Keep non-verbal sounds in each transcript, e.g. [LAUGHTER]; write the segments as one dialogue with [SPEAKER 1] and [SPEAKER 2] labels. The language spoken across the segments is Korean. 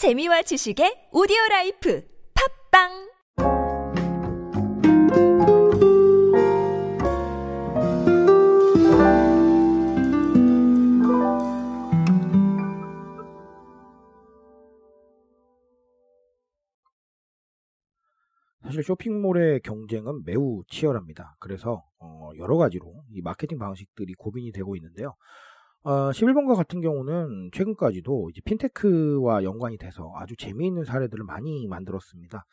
[SPEAKER 1] 재미와 지식의 오디오 라이프 팟빵
[SPEAKER 2] 사실 쇼핑몰의 경쟁은 매우 치열합니다. 그래서 어, 여러 가지로 이 마케팅 방식들이 고민이 되고 있는데요. 어, 11번가 같은 경우는 최근까지도 이제 핀테크와 연관이 돼서 아주 재미있는 사례들을 많이 만들었습니다.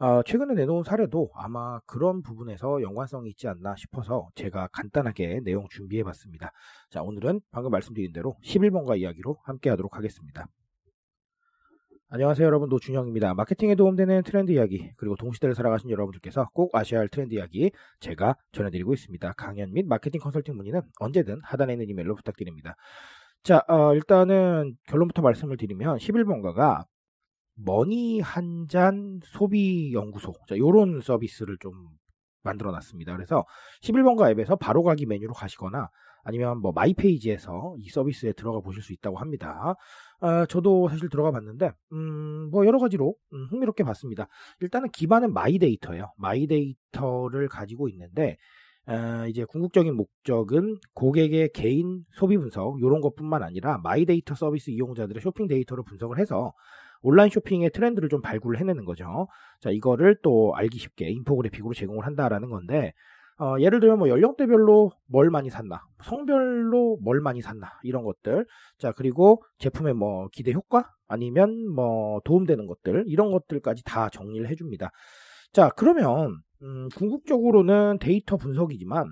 [SPEAKER 2] 어, 최근에 내놓은 사례도 아마 그런 부분에서 연관성이 있지 않나 싶어서 제가 간단하게 내용 준비해 봤습니다. 자, 오늘은 방금 말씀드린 대로 11번가 이야기로 함께 하도록 하겠습니다. 안녕하세요 여러분 노준영입니다. 마케팅에 도움되는 트렌드 이야기 그리고 동시대를 살아가신 여러분들께서 꼭 아셔야 할 트렌드 이야기 제가 전해드리고 있습니다. 강연 및 마케팅 컨설팅 문의는 언제든 하단에 있는 이메일로 부탁드립니다. 자 어, 일단은 결론부터 말씀을 드리면 11번가가 머니 한 잔 소비 연구소 자 요런 서비스를 좀 만들어 놨습니다. 그래서 11번가 앱에서 바로 가기 메뉴로 가시거나 아니면 뭐 마이페이지에서 이 서비스에 들어가 보실 수 있다고 합니다. 아, 저도 사실 들어가 봤는데, 음, 뭐 여러 가지로 음, 흥미롭게 봤습니다. 일단은 기반은 마이데이터예요. 마이데이터를 가지고 있는데, 어, 이제 궁극적인 목적은 고객의 개인 소비 분석 이런 것뿐만 아니라 마이데이터 서비스 이용자들의 쇼핑 데이터를 분석을 해서 온라인 쇼핑의 트렌드를 좀 발굴을 해내는 거죠. 자, 이거를 또 알기 쉽게 인포그래픽으로 제공을 한다라는 건데, 어, 예를 들면 뭐 연령대별로 뭘 많이 샀나, 성별로 뭘 많이 샀나 이런 것들. 자 그리고 제품의 뭐 기대 효과 아니면 뭐 도움되는 것들 이런 것들까지 다 정리를 해줍니다. 자 그러면 음, 궁극적으로는 데이터 분석이지만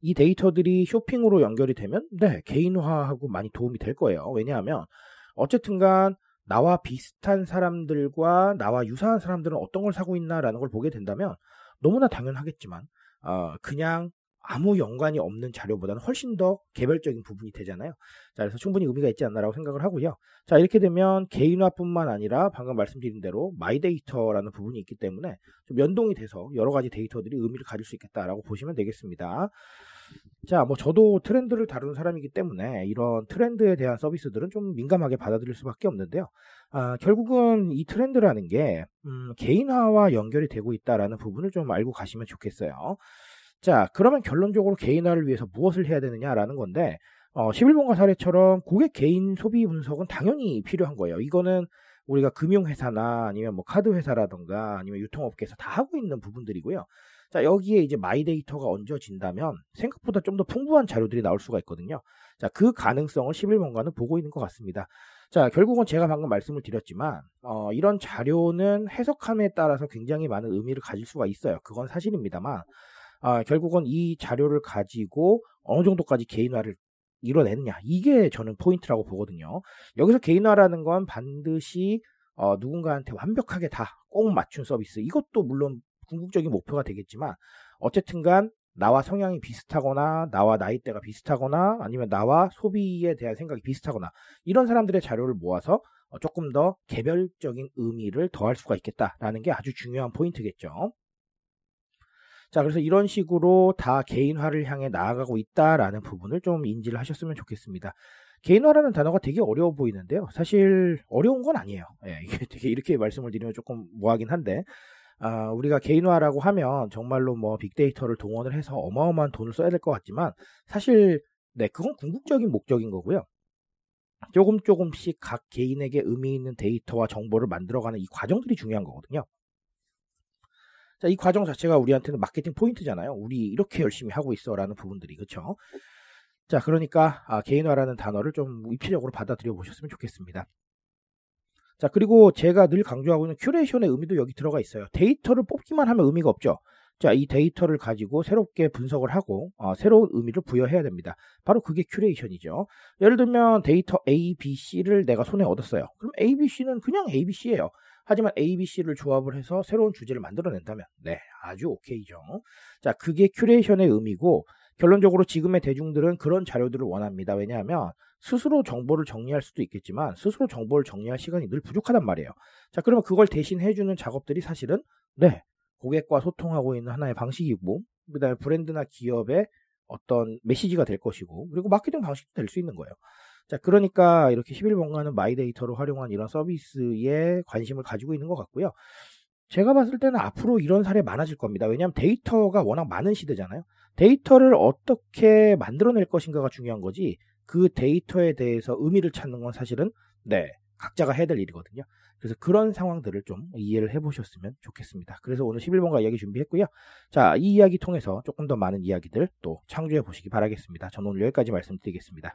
[SPEAKER 2] 이 데이터들이 쇼핑으로 연결이 되면 네 개인화하고 많이 도움이 될 거예요. 왜냐하면 어쨌든간 나와 비슷한 사람들과 나와 유사한 사람들은 어떤 걸 사고 있나라는 걸 보게 된다면 너무나 당연하겠지만 어, 그냥 아무 연관이 없는 자료보다는 훨씬 더 개별적인 부분이 되잖아요. 자, 그래서 충분히 의미가 있지 않나라고 생각을 하고요. 자, 이렇게 되면 개인화뿐만 아니라 방금 말씀드린 대로 마이데이터라는 부분이 있기 때문에 좀 연동이 돼서 여러 가지 데이터들이 의미를 가질 수 있겠다라고 보시면 되겠습니다. 자, 뭐 저도 트렌드를 다루는 사람이기 때문에 이런 트렌드에 대한 서비스들은 좀 민감하게 받아들일 수밖에 없는데요. 아, 결국은 이 트렌드라는 게 음, 개인화와 연결이 되고 있다라는 부분을 좀 알고 가시면 좋겠어요. 자, 그러면 결론적으로 개인화를 위해서 무엇을 해야 되느냐라는 건데, 어, 11번가 사례처럼 고객 개인 소비 분석은 당연히 필요한 거예요. 이거는 우리가 금융회사나 아니면 뭐 카드회사라던가 아니면 유통업계에서 다 하고 있는 부분들이고요. 자, 여기에 이제 마이데이터가 얹어진다면 생각보다 좀 더 풍부한 자료들이 나올 수가 있거든요. 자, 그 가능성을 11번가는 보고 있는 것 같습니다. 자, 결국은 제가 방금 말씀을 드렸지만, 어, 이런 자료는 해석함에 따라서 굉장히 많은 의미를 가질 수가 있어요. 그건 사실입니다만, 아, 결국은 이 자료를 가지고 어느 정도까지 개인화를 이뤄내느냐. 이게 저는 포인트라고 보거든요. 여기서 개인화라는 건 반드시 어, 누군가한테 완벽하게 다 꼭 맞춘 서비스. 이것도 물론 궁극적인 목표가 되겠지만 어쨌든 간 나와 성향이 비슷하거나 나와 나이대가 비슷하거나 아니면 나와 소비에 대한 생각이 비슷하거나 이런 사람들의 자료를 모아서 어, 조금 더 개별적인 의미를 더할 수가 있겠다라는 게 아주 중요한 포인트겠죠. 자, 그래서 이런 식으로 다 개인화를 향해 나아가고 있다라는 부분을 좀 인지를 하셨으면 좋겠습니다. 개인화라는 단어가 되게 어려워 보이는데요. 사실 어려운 건 아니에요. 예, 이게 [LAUGHS] 되게 이렇게 말씀을 드리면 조금 뭐하긴 한데, 아, 우리가 개인화라고 하면 정말로 뭐 빅데이터를 동원을 해서 어마어마한 돈을 써야 될 것 같지만, 사실, 네, 그건 궁극적인 목적인 거고요. 조금 조금씩 각 개인에게 의미 있는 데이터와 정보를 만들어가는 이 과정들이 중요한 거거든요. 자, 이 과정 자체가 우리한테는 마케팅 포인트잖아요. 우리 이렇게 열심히 하고 있어라는 부분들이 그렇죠. 자, 그러니까 아, 개인화라는 단어를 좀 입체적으로 받아들여 보셨으면 좋겠습니다. 자, 그리고 제가 늘 강조하고 있는 큐레이션의 의미도 여기 들어가 있어요. 데이터를 뽑기만 하면 의미가 없죠. 자, 이 데이터를 가지고 새롭게 분석을 하고 어, 새로운 의미를 부여해야 됩니다. 바로 그게 큐레이션이죠. 예를 들면 데이터 A, B, C를 내가 손에 얻었어요. 그럼 A, B, C는 그냥 A, B, C예요. 하지만 A, B, C를 조합을 해서 새로운 주제를 만들어낸다면 네, 아주 오케이죠. 자, 그게 큐레이션의 의미고 결론적으로 지금의 대중들은 그런 자료들을 원합니다. 왜냐하면 스스로 정보를 정리할 수도 있겠지만 스스로 정보를 정리할 시간이 늘 부족하단 말이에요. 자, 그러면 그걸 대신 해주는 작업들이 사실은 네, 고객과 소통하고 있는 하나의 방식이고 그다음에 브랜드나 기업의 어떤 메시지가 될 것이고 그리고 마케팅 방식도 될 수 있는 거예요. 자, 그러니까 이렇게 11번가는 마이데이터를 활용한 이런 서비스에 관심을 가지고 있는 것 같고요. 제가 봤을 때는 앞으로 이런 사례 많아질 겁니다. 왜냐하면 데이터가 워낙 많은 시대잖아요. 데이터를 어떻게 만들어낼 것인가가 중요한 거지 그 데이터에 대해서 의미를 찾는 건 사실은 네 각자가 해야 될 일이거든요. 그래서 그런 상황들을 좀 이해를 해보셨으면 좋겠습니다. 그래서 오늘 11번가 이야기 준비했고요. 자, 이 이야기 통해서 조금 더 많은 이야기들 또 창조해 보시기 바라겠습니다. 저는 오늘 여기까지 말씀드리겠습니다.